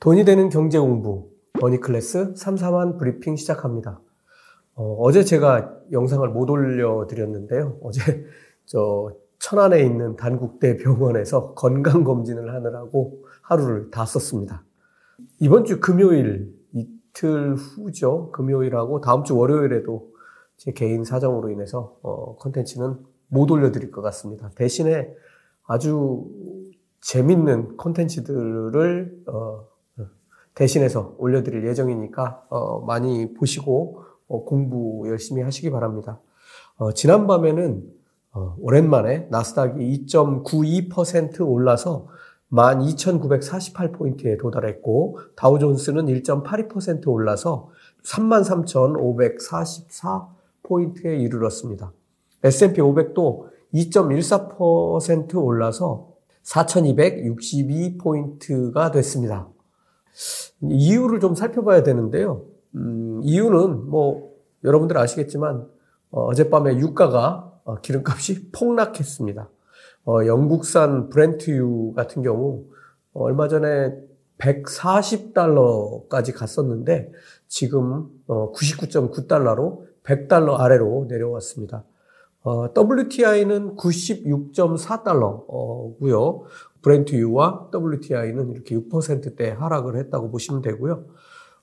돈이 되는 경제 공부 머니클래스 3사만 브리핑 시작합니다. 어, 제 제가 영상을 못 올려드렸는데요. 어제 저 천안에 있는 단국대 병원에서 건강검진을 하느라고 하루를 다 썼습니다. 이번 주 금요일 이틀 후죠. 금요일하고 다음 주 월요일에도 제 개인 사정으로 인해서 어, 컨텐츠는 못 올려드릴 것 같습니다. 대신에 아주 재밌는 컨텐츠들을 어, 대신해서 올려드릴 예정이니까 어, 많이 보시고 어, 공부 열심히 하시기 바랍니다. 어, 지난밤에는 어, 오랜만에 나스닥이 2.92% 올라서 12,948포인트에 도달했고 다우존스는 1.82% 올라서 33,544포인트에 이르렀습니다. S&P 500도 2.14% 올라서 4,262포인트가 됐습니다. 이유를 좀 살펴봐야 되는데요. 음, 이유는 뭐 여러분들 아시겠지만 어, 젯밤에 유가가 어, 기름값이 폭락했습니다. 어, 영국산 브렌트유 같은 경우 어, 얼마 전에 140달러까지 갔었는데 지금 어, 99.9달러로 100달러 아래로 내려왔습니다. 어, WTI는 96.4달러고요. 브렌트유와 WTI는 이렇게 6%대 하락을 했다고 보시면 되고요.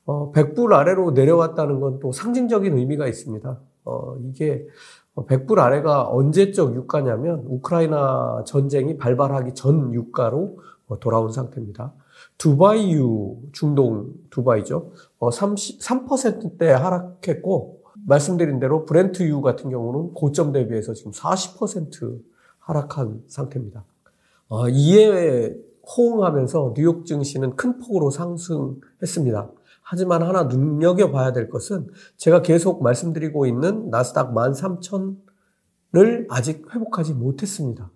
어, 100불 아래로 내려왔다는 건 또 상징적인 의미가 있습니다. 어, 이게 100불 아래가 언제적 유가냐면 우크라이나 전쟁이 발발하기 전 유가로 어, 돌아온 상태입니다. 두바이유, 중동 두바이죠. 어, 30, 3%대 하락했고, 말씀드린 대로 브렌트 유 같은 경우는 고점 대비해서 지금 40% 하락한 상태입니다. 어, 이에 호응하면서 뉴욕 증시는 큰 폭으로 상승했습니다. 하지만 하나 눈여겨봐야 될 것은 제가 계속 말씀드리고 있는 나스닥 13,000을 아직 회복하지 못했습니다.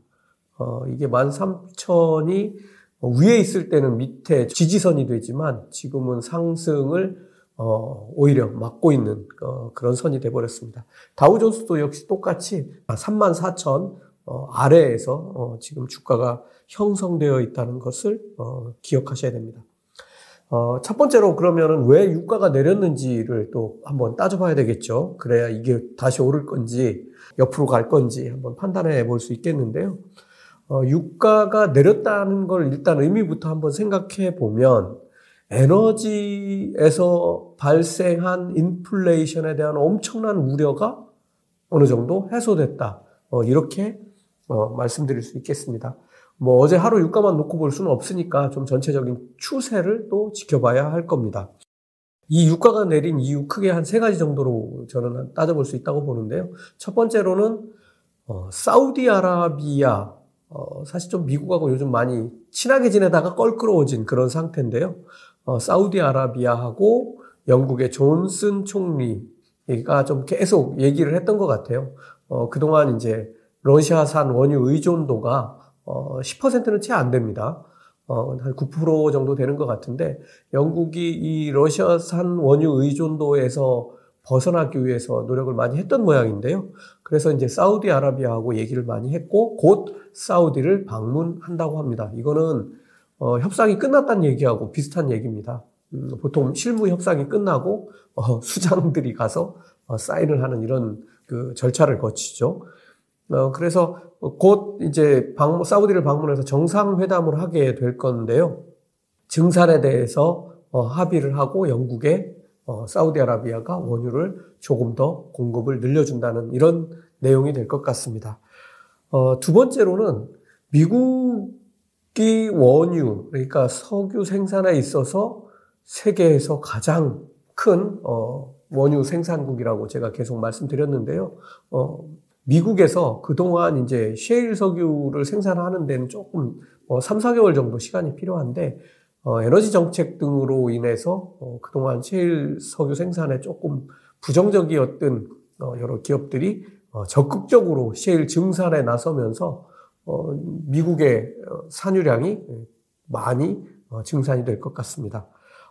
어, 이게 13,000이 위에 있을 때는 밑에 지지선이 되지만 지금은 상승을 어, 오히려 막고 있는 어, 그런 선이 돼버렸습니다. 다우존스도 역시 똑같이 34,000 어, 아래에서 어, 지금 주가가 형성되어 있다는 것을 어, 기억하셔야 됩니다. 어, 첫 번째로 그러면은 왜 유가가 내렸는지를 또 한번 따져봐야 되겠죠. 그래야 이게 다시 오를 건지 옆으로 갈 건지 한번 판단해 볼 수 있겠는데요. 어, 유가가 내렸다는 걸 일단 의미부터 한번 생각해 보면 에너지에서 발생한 인플레이션에 대한 엄청난 우려가 어느 정도 해소됐다. 어, 이렇게 어, 말씀드릴 수 있겠습니다. 뭐 어제 하루 유가만 놓고 볼 수는 없으니까 좀 전체적인 추세를 또 지켜봐야 할 겁니다. 이 유가가 내린 이유 크게 한 세 가지 정도로 저는 따져볼 수 있다고 보는데요. 첫 번째로는 어, 사우디아라비아 어, 사실 좀 미국하고 요즘 많이 친하게 지내다가 껄끄러워진 그런 상태인데요. 어, 사우디아라비아하고 영국의 존슨 총리가 좀 계속 얘기를 했던 것 같아요. 어, 그동안 이제 러시아산 원유 의존도가 어, 10%는 채 안 됩니다. 어, 한 9% 정도 되는 것 같은데 영국이 이 러시아산 원유 의존도에서 벗어나기 위해서 노력을 많이 했던 모양인데요. 그래서 이제 사우디아라비아하고 얘기를 많이 했고 곧 사우디를 방문한다고 합니다. 이거는 어, 협상이 끝났다는 얘기하고 비슷한 얘기입니다. 음, 보통 실무 협상이 끝나고 어, 수장들이 가서 어, 사인을 하는 이런 그 절차를 거치죠. 어, 그래서 곧 이제 방문, 사우디를 방문해서 정상회담을 하게 될 건데요. 증산에 대해서 어, 합의를 하고 영국에 어, 사우디아라비아가 원유를 조금 더 공급을 늘려준다는 이런 내용이 될 것 같습니다. 어, 두 번째로는 미국 이 원유, 그러니까 석유 생산에 있어서 세계에서 가장 큰 어, 원유 생산국이라고 제가 계속 말씀드렸는데요. 어, 미국에서 그동안 이제 셰일 석유를 생산하는 데는 조금 어, 3, 4개월 정도 시간이 필요한데 어, 에너지 정책 등으로 인해서 어, 그동안 셰일 석유 생산에 조금 부정적이었던 어, 여러 기업들이 어, 적극적으로 셰일 증산에 나서면서 어, 미국의 어, 산유량이 많이 어, 증산이 될 것 같습니다.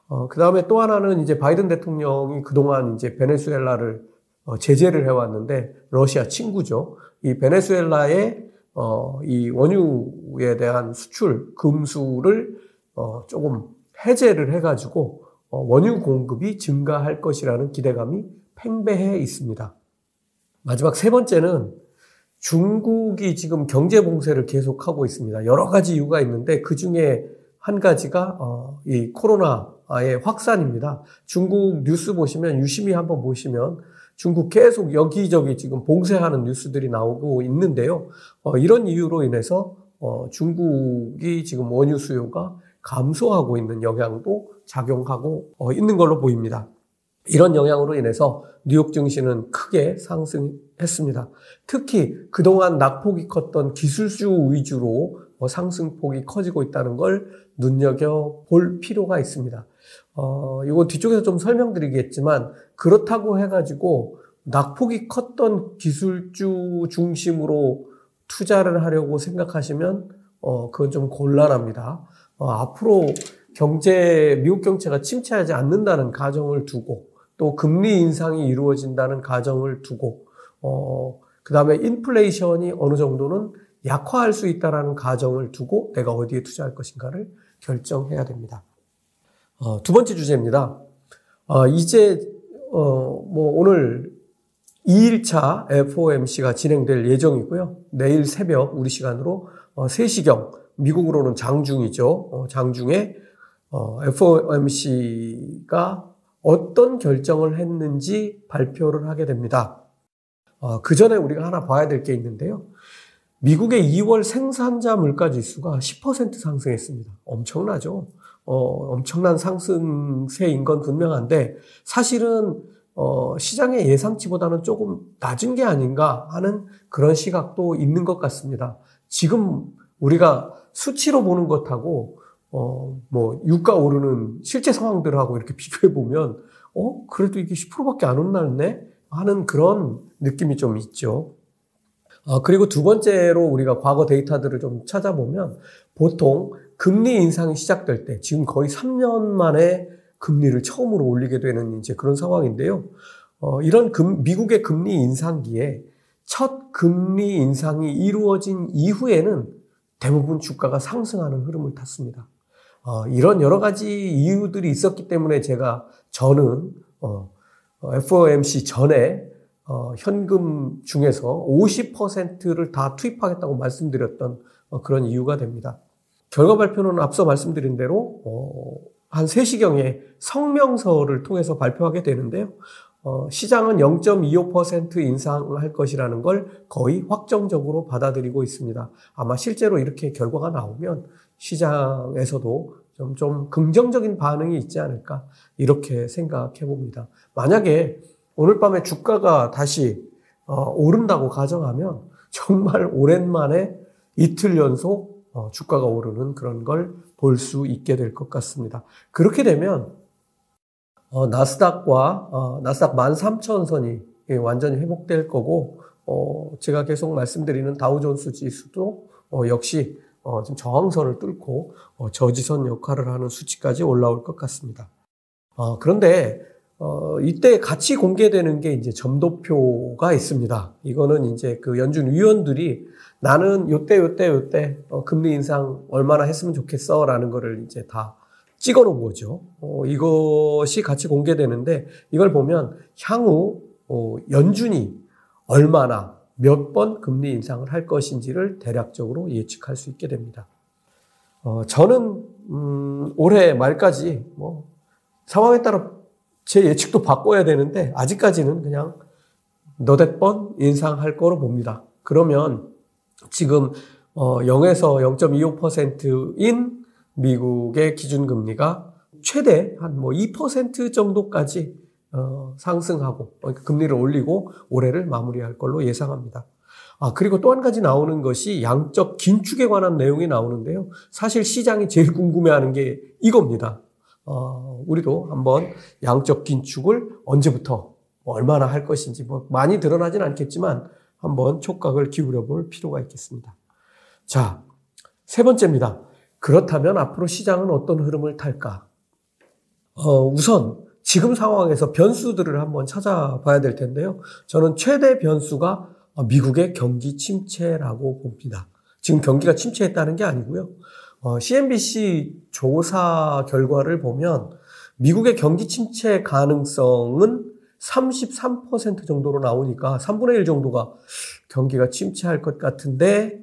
어, 그 다음에 또 하나는 이제 바이든 대통령이 그동안 이제 베네수엘라를 어, 제재를 해왔는데 러시아 친구죠. 이 베네수엘라의 어, 이 원유에 대한 수출 금수를 어, 조금 해제를 해가지고 어, 원유 공급이 증가할 것이라는 기대감이 팽배해 있습니다. 마지막 세 번째는 중국이 지금 경제 봉쇄를 계속하고 있습니다. 여러 가지 이유가 있는데 그 중에 한 가지가 어, 이 코로나의 확산입니다. 중국 뉴스 보시면 유심히 한번 보시면 중국 계속 여기저기 지금 봉쇄하는 뉴스들이 나오고 있는데요. 어, 이런 이유로 인해서 어, 중국이 지금 원유 수요가 감소하고 있는 영향도 작용하고 어, 있는 걸로 보입니다. 이런 영향으로 인해서 뉴욕 증시는 크게 상승했습니다. 특히 그동안 낙폭이 컸던 기술주 위주로 뭐 상승폭이 커지고 있다는 걸 눈여겨 볼 필요가 있습니다. 어, 이건 뒤쪽에서 좀 설명드리겠지만 그렇다고 해가지고 낙폭이 컸던 기술주 중심으로 투자를 하려고 생각하시면 어, 그건 좀 곤란합니다. 어, 앞으로 경제, 미국 경제가 침체하지 않는다는 가정을 두고 또 금리 인상이 이루어진다는 가정을 두고 어, 그 다음에 인플레이션이 어느 정도는 약화할 수 있다라는 가정을 두고 내가 어디에 투자할 것인가를 결정해야 됩니다. 어, 두 번째 주제입니다. 어, 이제 어, 뭐 오늘 2일차 FOMC가 진행될 예정이고요. 내일 새벽 우리 시간으로 어, 3시경 미국으로는 장중이죠. 어, 장중에 어, FOMC가 어떤 결정을 했는지 발표를 하게 됩니다. 어, 그 전에 우리가 하나 봐야 될 게 있는데요. 미국의 2월 생산자 물가 지수가 10% 상승했습니다. 엄청나죠? 어, 엄청난 상승세인 건 분명한데 사실은 어, 시장의 예상치보다는 조금 낮은 게 아닌가 하는 그런 시각도 있는 것 같습니다. 지금 우리가 수치로 보는 것하고 어, 뭐 유가 오르는 실제 상황들하고 이렇게 비교해 보면 어 그래도 이게 10%밖에 안 올랐네 하는 그런 느낌이 좀 있죠. 어, 그리고 두 번째로 우리가 과거 데이터들을 좀 찾아보면 보통 금리 인상이 시작될 때 지금 거의 3년 만에 금리를 처음으로 올리게 되는 이제 그런 상황인데요. 어, 이런 금, 미국의 금리 인상기에 첫 금리 인상이 이루어진 이후에는 대부분 주가가 상승하는 흐름을 탔습니다. 어, 이런 여러 가지 이유들이 있었기 때문에 제가 저는 어, FOMC 전에 어, 현금 중에서 50%를 다 투입하겠다고 말씀드렸던 어, 그런 이유가 됩니다. 결과 발표는 앞서 말씀드린 대로 어, 한 3시경에 성명서를 통해서 발표하게 되는데요. 어, 시장은 0.25% 인상할 것이라는 걸 거의 확정적으로 받아들이고 있습니다. 아마 실제로 이렇게 결과가 나오면 시장에서도 좀, 좀 긍정적인 반응이 있지 않을까 이렇게 생각해 봅니다. 만약에 오늘 밤에 주가가 다시 어, 오른다고 가정하면 정말 오랜만에 이틀 연속 어, 주가가 오르는 그런 걸 볼 수 있게 될 것 같습니다. 그렇게 되면 어, 나스닥과 어, 나스닥 13,000선이 완전히 회복될 거고 어, 제가 계속 말씀드리는 다우존스 지수도 어, 역시 어, 지금 저항선을 뚫고 어, 저지선 역할을 하는 수치까지 올라올 것 같습니다. 어, 그런데 어, 이때 같이 공개되는 게 이제 점도표가 있습니다. 이거는 이제 그 연준 위원들이 나는 요때 요때 요때 어, 금리 인상 얼마나 했으면 좋겠어라는 거를 이제 다 찍어 놓은 거죠. 어, 이것이 같이 공개되는데 이걸 보면 향후 어, 연준이 얼마나 몇 번 금리 인상을 할 것인지를 대략적으로 예측할 수 있게 됩니다. 어, 저는 음, 올해 말까지 뭐 상황에 따라 제 예측도 바꿔야 되는데 아직까지는 그냥 너댓 번 인상할 거로 봅니다. 그러면 지금 어, 0에서 0.25%인 미국의 기준금리가 최대 한 뭐 2% 정도까지 어, 상승하고 그러니까 금리를 올리고 올해를 마무리할 걸로 예상합니다. 아, 그리고 또 한 가지 나오는 것이 양적 긴축에 관한 내용이 나오는데요. 사실 시장이 제일 궁금해하는 게 이겁니다. 어, 우리도 한번 양적 긴축을 언제부터 얼마나 할 것인지 뭐 많이 드러나진 않겠지만 한번 촉각을 기울여 볼 필요가 있겠습니다. 자, 세 번째입니다. 그렇다면 앞으로 시장은 어떤 흐름을 탈까? 어, 우선 지금 상황에서 변수들을 한번 찾아봐야 될 텐데요. 저는 최대 변수가 미국의 경기 침체라고 봅니다. 지금 경기가 침체했다는 게 아니고요. 어, CNBC 조사 결과를 보면 미국의 경기 침체 가능성은 33% 정도로 나오니까 3분의 1 정도가 경기가 침체할 것 같은데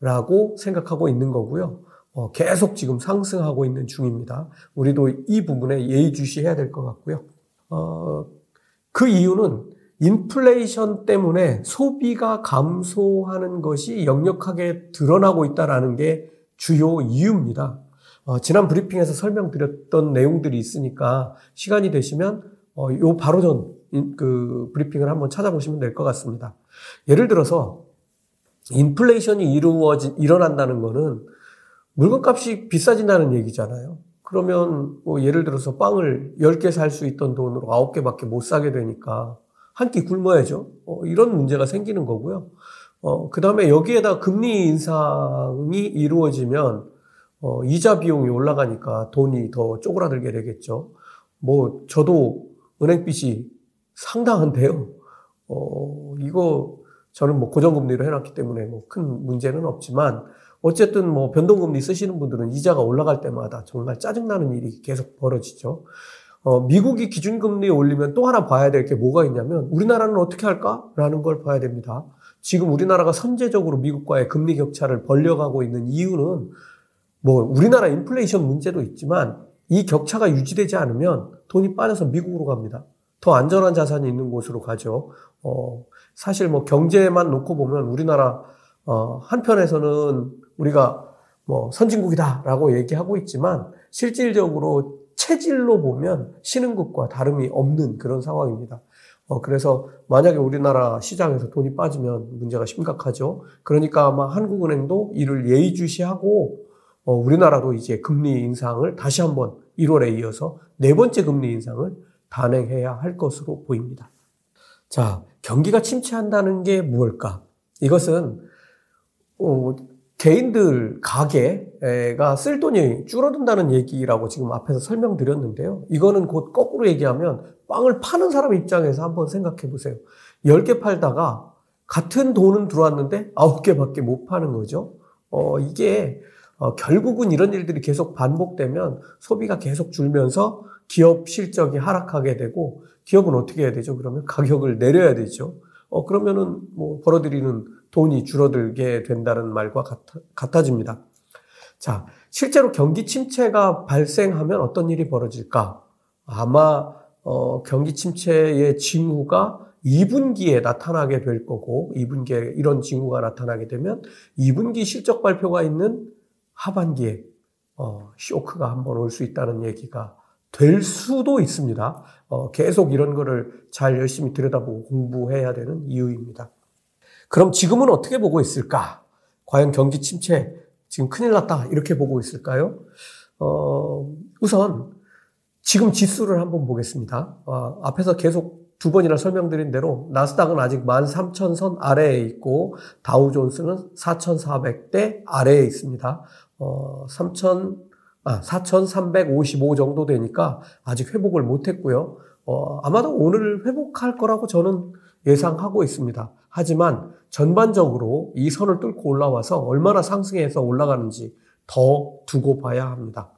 라고 생각하고 있는 거고요. 어, 계속 지금 상승하고 있는 중입니다. 우리도 이 부분에 예의주시해야 될 것 같고요. 어, 그 이유는 인플레이션 때문에 소비가 감소하는 것이 역력하게 드러나고 있다는 게 주요 이유입니다. 어, 지난 브리핑에서 설명드렸던 내용들이 있으니까 시간이 되시면 어, 요 바로 전 그 브리핑을 한번 찾아보시면 될 것 같습니다. 예를 들어서 인플레이션이 이루어진 일어난다는 거는 물건값이 비싸진다는 얘기잖아요. 그러면 뭐 예를 들어서 빵을 10개 살 수 있던 돈으로 9개밖에 못 사게 되니까 한 끼 굶어야죠. 어, 이런 문제가 생기는 거고요. 어, 그 다음에 여기에다 금리 인상이 이루어지면 어, 이자 비용이 올라가니까 돈이 더 쪼그라들게 되겠죠. 뭐 저도 은행 빚이 상당한데요. 어, 이거 저는 뭐 고정금리로 해놨기 때문에 뭐 큰 문제는 없지만 어쨌든 뭐 변동금리 쓰시는 분들은 이자가 올라갈 때마다 정말 짜증나는 일이 계속 벌어지죠. 어, 미국이 기준금리 올리면 또 하나 봐야 될 게 뭐가 있냐면 우리나라는 어떻게 할까라는 걸 봐야 됩니다. 지금 우리나라가 선제적으로 미국과의 금리 격차를 벌려가고 있는 이유는 뭐 우리나라 인플레이션 문제도 있지만 이 격차가 유지되지 않으면 돈이 빠져서 미국으로 갑니다. 더 안전한 자산이 있는 곳으로 가죠. 어, 사실 뭐 경제만 놓고 보면 우리나라 어, 한편에서는 우리가 뭐 선진국이다라고 얘기하고 있지만 실질적으로 체질로 보면 신흥국과 다름이 없는 그런 상황입니다. 어, 그래서 만약에 우리나라 시장에서 돈이 빠지면 문제가 심각하죠. 그러니까 아마 한국은행도 이를 예의주시하고 어, 우리나라도 이제 금리 인상을 다시 한번 1월에 이어서 네 번째 금리 인상을 단행해야 할 것으로 보입니다. 자, 경기가 침체한다는 게 무엇일까? 이것은 어, 개인들 가게가 쓸 돈이 줄어든다는 얘기라고 지금 앞에서 설명드렸는데요. 이거는 곧 거꾸로 얘기하면 빵을 파는 사람 입장에서 한번 생각해 보세요. 10개 팔다가 같은 돈은 들어왔는데 9개밖에 못 파는 거죠. 어, 이게 어, 결국은 이런 일들이 계속 반복되면 소비가 계속 줄면서 기업 실적이 하락하게 되고 기업은 어떻게 해야 되죠? 그러면 가격을 내려야 되죠. 어, 그러면은 뭐 벌어들이는 돈이 줄어들게 된다는 말과 같아, 같아 집니다. 자, 실제로 경기 침체가 발생하면 어떤 일이 벌어질까? 아마 어, 경기 침체의 징후가 2분기에 나타나게 될 거고 2분기에 이런 징후가 나타나게 되면 2분기 실적 발표가 있는 하반기에 어, 쇼크가 한번 올 수 있다는 얘기가 될 수도 있습니다. 어, 계속 이런 거를 잘 열심히 들여다보고 공부해야 되는 이유입니다. 그럼 지금은 어떻게 보고 있을까? 과연 경기 침체, 지금 큰일 났다, 이렇게 보고 있을까요? 어, 우선, 지금 지수를 한번 보겠습니다. 어, 앞에서 계속 두 번이나 설명드린 대로 나스닥은 아직 13,000선 아래에 있고 다우존스는 4,400대 아래에 있습니다. 어, 3,000, 아, 4,355 정도 되니까 아직 회복을 못 했고요. 어, 아마도 오늘 회복할 거라고 저는 예상하고 있습니다. 하지만 전반적으로 이 선을 뚫고 올라와서 얼마나 상승해서 올라가는지 더 두고 봐야 합니다.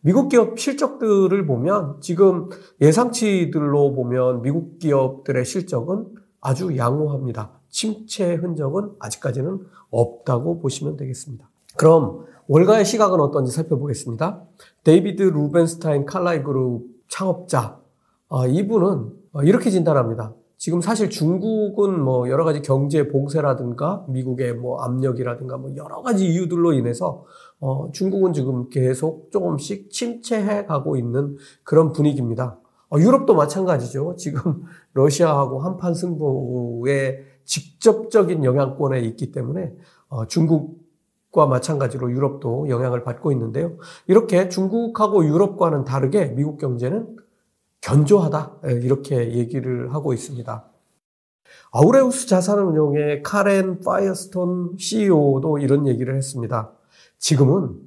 미국 기업 실적들을 보면 지금 예상치들로 보면 미국 기업들의 실적은 아주 양호합니다. 침체 흔적은 아직까지는 없다고 보시면 되겠습니다. 그럼 월가의 시각은 어떤지 살펴보겠습니다. 데이비드 루벤스타인 칼라일 그룹 창업자 아, 이분은 이렇게 진단합니다. 지금 사실 중국은 뭐 여러 가지 경제 봉쇄라든가 미국의 뭐 압력이라든가 뭐 여러 가지 이유들로 인해서 어 중국은 지금 계속 조금씩 침체해 가고 있는 그런 분위기입니다. 어 유럽도 마찬가지죠. 지금 러시아하고 한판 승부에 직접적인 영향권에 있기 때문에 어 중국 과 마찬가지로 유럽도 영향을 받고 있는데요. 이렇게 중국하고 유럽과는 다르게 미국 경제는 견조하다 예, 이렇게 얘기를 하고 있습니다. 아우레우스 자산운용의 카렌 파이어스톤 CEO도 이런 얘기를 했습니다. 지금은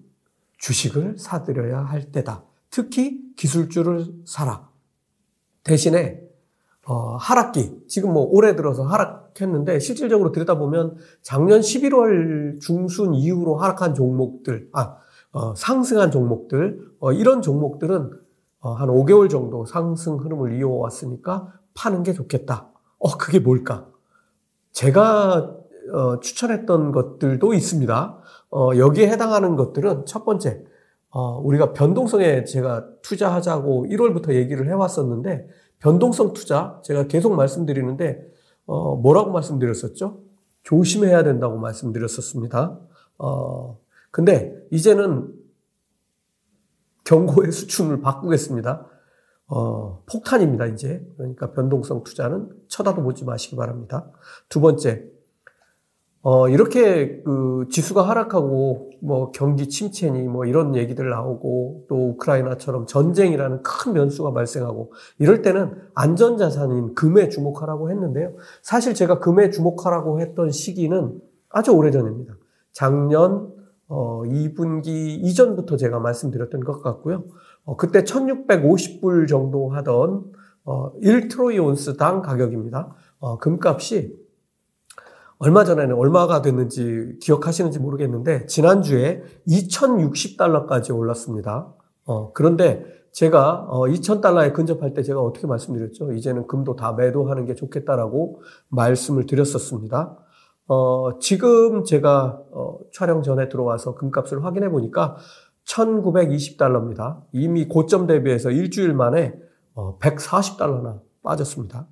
주식을 사들여야 할 때다. 특히 기술주를 사라. 대신에 어, 하락기 지금 뭐 올해 들어서 하락했는데 실질적으로 들여다보면 작년 11월 중순 이후로 하락한 종목들 아 어, 상승한 종목들 어, 이런 종목들은 어, 한 5개월 정도 상승 흐름을 이어왔으니까 파는 게 좋겠다. 어 그게 뭘까? 제가 어, 추천했던 것들도 있습니다. 어, 여기에 해당하는 것들은 첫 번째 어, 우리가 변동성에 제가 투자하자고 1월부터 얘기를 해왔었는데 변동성 투자 제가 계속 말씀드리는데 어, 뭐라고 말씀드렸었죠? 조심해야 된다고 말씀드렸었습니다. 어, 근데 이제는 경고의 수준을 바꾸겠습니다. 어, 폭탄입니다, 이제. 그러니까 변동성 투자는 쳐다도 보지 마시기 바랍니다. 두 번째, 어, 이렇게 그 지수가 하락하고 뭐 경기 침체니 뭐 이런 얘기들 나오고 또 우크라이나처럼 전쟁이라는 큰 변수가 발생하고 이럴 때는 안전자산인 금에 주목하라고 했는데요. 사실 제가 금에 주목하라고 했던 시기는 아주 오래전입니다. 작년 어, 2분기 이전부터 제가 말씀드렸던 것 같고요. 어, 그때 1650불 정도 하던 어, 1트로이 온스 당 가격입니다. 어, 금값이 얼마 전에는 얼마가 됐는지 기억하시는지 모르겠는데 지난주에 2060달러까지 올랐습니다. 어, 그런데 제가 어, 2000달러에 근접할 때 제가 어떻게 말씀드렸죠? 이제는 금도 다 매도하는 게 좋겠다라고 말씀을 드렸었습니다. 어, 지금 제가 어, 촬영 전에 들어와서 금값을 확인해 보니까 1920달러입니다. 이미 고점 대비해서 일주일 만에 어, 140달러나 빠졌습니다.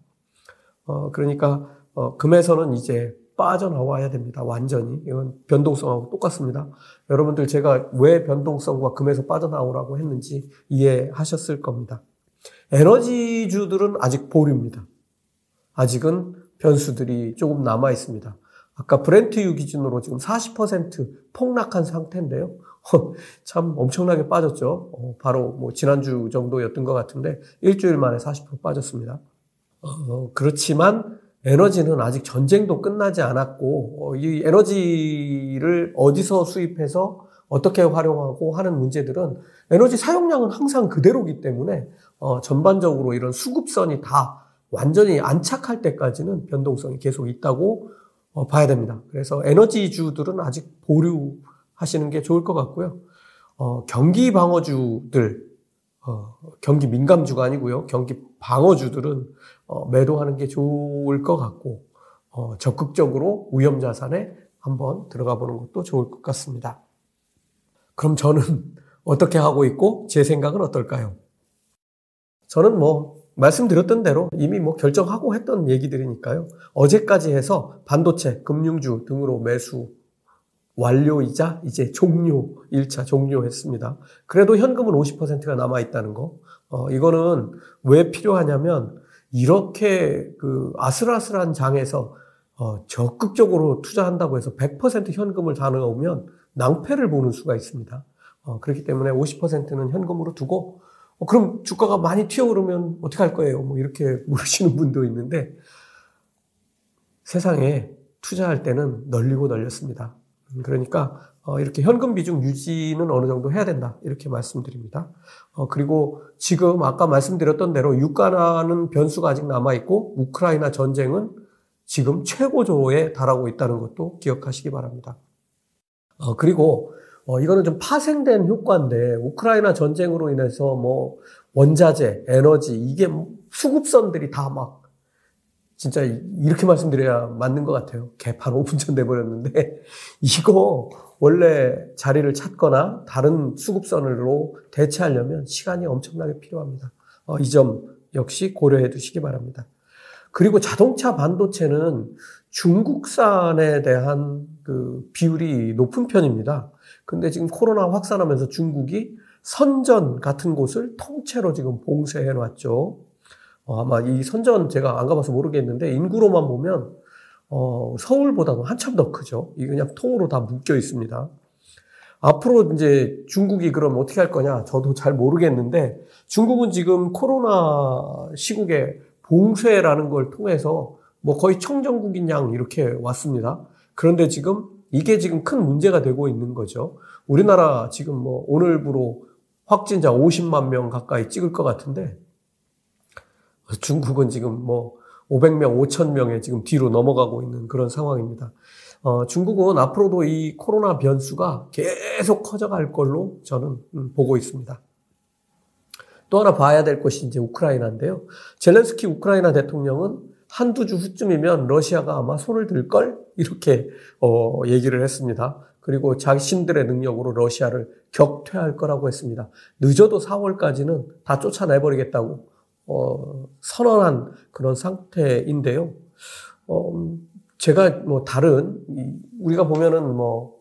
어, 그러니까 어, 금에서는 이제 빠져나와야 됩니다. 완전히. 이건 변동성하고 똑같습니다. 여러분들 제가 왜 변동성과 금에서 빠져나오라고 했는지 이해하셨을 겁니다. 에너지주들은 아직 보류입니다. 아직은 변수들이 조금 남아 있습니다. 아까 브렌트유 기준으로 지금 40% 폭락한 상태인데요. 참 엄청나게 빠졌죠. 어, 바로 뭐 지난주 정도였던 것 같은데 일주일 만에 40% 빠졌습니다. 어, 그렇지만 에너지는 아직 전쟁도 끝나지 않았고 어, 이 에너지를 어디서 수입해서 어떻게 활용하고 하는 문제들은 에너지 사용량은 항상 그대로기 때문에 어, 전반적으로 이런 수급선이 다 완전히 안착할 때까지는 변동성이 계속 있다고 어, 봐야 됩니다. 그래서 에너지주들은 아직 보류하시는 게 좋을 것 같고요. 어, 경기 방어주들, 어, 경기 민감주가 아니고요. 경기 방어주들은 어, 매도하는 게 좋을 것 같고 어, 적극적으로 위험 자산에 한번 들어가 보는 것도 좋을 것 같습니다. 그럼 저는 어떻게 하고 있고 제 생각은 어떨까요? 저는 뭐 말씀드렸던 대로 이미 뭐 결정하고 했던 얘기들이니까요. 어제까지 해서 반도체, 금융주 등으로 매수 완료이자 이제 종료, 1차 종료했습니다. 그래도 현금은 50%가 남아있다는 거. 어, 이거는 왜 필요하냐면 이렇게 그 아슬아슬한 장에서 어, 적극적으로 투자한다고 해서 100% 현금을 다 넣으면 낭패를 보는 수가 있습니다. 어, 그렇기 때문에 50%는 현금으로 두고 어, 그럼 주가가 많이 튀어오르면 어떻게 할 거예요? 뭐 이렇게 물으시는 분도 있는데 세상에 투자할 때는 널리고 널렸습니다. 그러니까 어, 이렇게 현금 비중 유지는 어느 정도 해야 된다. 이렇게 말씀드립니다. 어, 그리고 지금 아까 말씀드렸던 대로 유가라는 변수가 아직 남아있고, 우크라이나 전쟁은 지금 최고조에 달하고 있다는 것도 기억하시기 바랍니다. 어, 그리고 이거는 좀 파생된 효과인데, 우크라이나 전쟁으로 인해서 뭐, 원자재, 에너지, 이게 수급선들이 다 막, 진짜 이렇게 말씀드려야 맞는 것 같아요. 개판 5분 전 돼버렸는데, 이거 원래 자리를 찾거나 다른 수급선으로 대체하려면 시간이 엄청나게 필요합니다. 어, 이점 역시 고려해 두시기 바랍니다. 그리고 자동차 반도체는 중국산에 대한 그 비율이 높은 편입니다. 근데 지금 코로나 확산하면서 중국이 선전 같은 곳을 통째로 지금 봉쇄해 놨죠. 어, 아마 이 선전 제가 안 가봐서 모르겠는데 인구로만 보면 어, 서울보다도 한참 더 크죠. 이 그냥 통으로 다 묶여 있습니다. 앞으로 이제 중국이 그럼 어떻게 할 거냐? 저도 잘 모르겠는데 중국은 지금 코로나 시국에 봉쇄라는 걸 통해서 뭐 거의 청정국인 양 이렇게 왔습니다. 그런데 지금 이게 지금 큰 문제가 되고 있는 거죠. 우리나라 지금 뭐 오늘부로 확진자 50만 명 가까이 찍을 것 같은데 중국은 지금 뭐 500명, 5,000명에 지금 뒤로 넘어가고 있는 그런 상황입니다. 어, 중국은 앞으로도 이 코로나 변수가 계속 커져갈 걸로 저는 음, 보고 있습니다. 또 하나 봐야 될 것이 이제 우크라이나인데요. 젤렌스키 우크라이나 대통령은 한두 주 후쯤이면 러시아가 아마 손을 들 걸 이렇게 어, 얘기를 했습니다. 그리고 자신들의 능력으로 러시아를 격퇴할 거라고 했습니다. 늦어도 4월까지는 다 쫓아내버리겠다고 어, 선언한 그런 상태인데요. 어, 제가 뭐 다른 우리가 보면은 뭐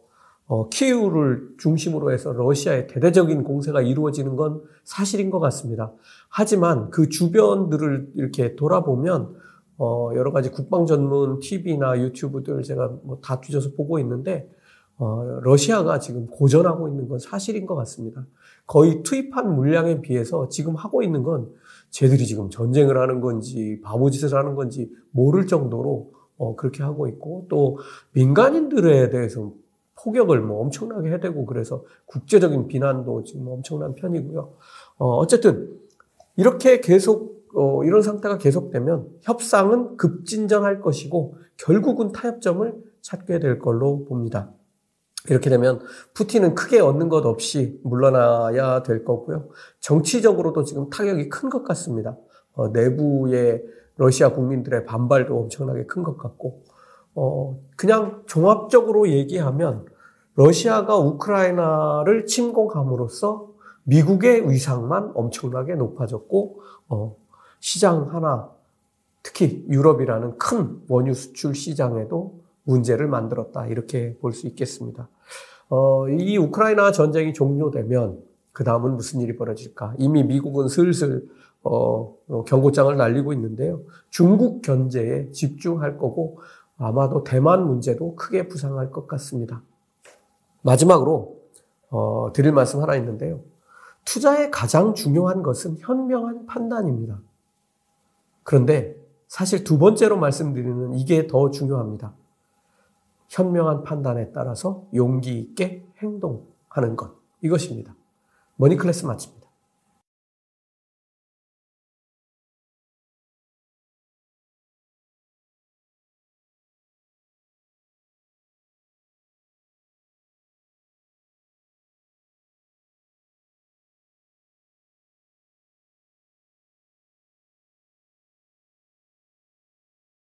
어, 키우를 중심으로 해서 러시아의 대대적인 공세가 이루어지는 건 사실인 것 같습니다. 하지만 그 주변들을 이렇게 돌아보면 어, 여러 가지 국방 전문 TV나 유튜브들 제가 뭐 다 뒤져서 보고 있는데 어, 러시아가 지금 고전하고 있는 건 사실인 것 같습니다. 거의 투입한 물량에 비해서 지금 하고 있는 건 쟤들이 지금 전쟁을 하는 건지 바보짓을 하는 건지 모를 정도로 어, 그렇게 하고 있고 또 민간인들에 대해서 폭격을 뭐 엄청나게 해대고 그래서 국제적인 비난도 지금 엄청난 편이고요. 어, 어쨌든 이렇게 계속 어, 이런 상태가 계속되면 협상은 급진전할 것이고 결국은 타협점을 찾게 될 걸로 봅니다. 이렇게 되면 푸틴은 크게 얻는 것 없이 물러나야 될 거고요. 정치적으로도 지금 타격이 큰 것 같습니다. 어, 내부의 러시아 국민들의 반발도 엄청나게 큰 것 같고, 어, 그냥 종합적으로 얘기하면 러시아가 우크라이나를 침공함으로써 미국의 위상만 엄청나게 높아졌고, 어, 시장 하나, 특히 유럽이라는 큰 원유 수출 시장에도 문제를 만들었다. 이렇게 볼 수 있겠습니다. 어, 이 우크라이나 전쟁이 종료되면 그 다음은 무슨 일이 벌어질까? 이미 미국은 슬슬 어, 어, 경고장을 날리고 있는데요. 중국 견제에 집중할 거고 아마도 대만 문제도 크게 부상할 것 같습니다. 마지막으로 어, 드릴 말씀 하나 있는데요. 투자의 가장 중요한 것은 현명한 판단입니다. 그런데 사실 두 번째로 말씀드리는 이게 더 중요합니다. 현명한 판단에 따라서 용기 있게 행동하는 것. 이것입니다. 머니클래스 마칩니다.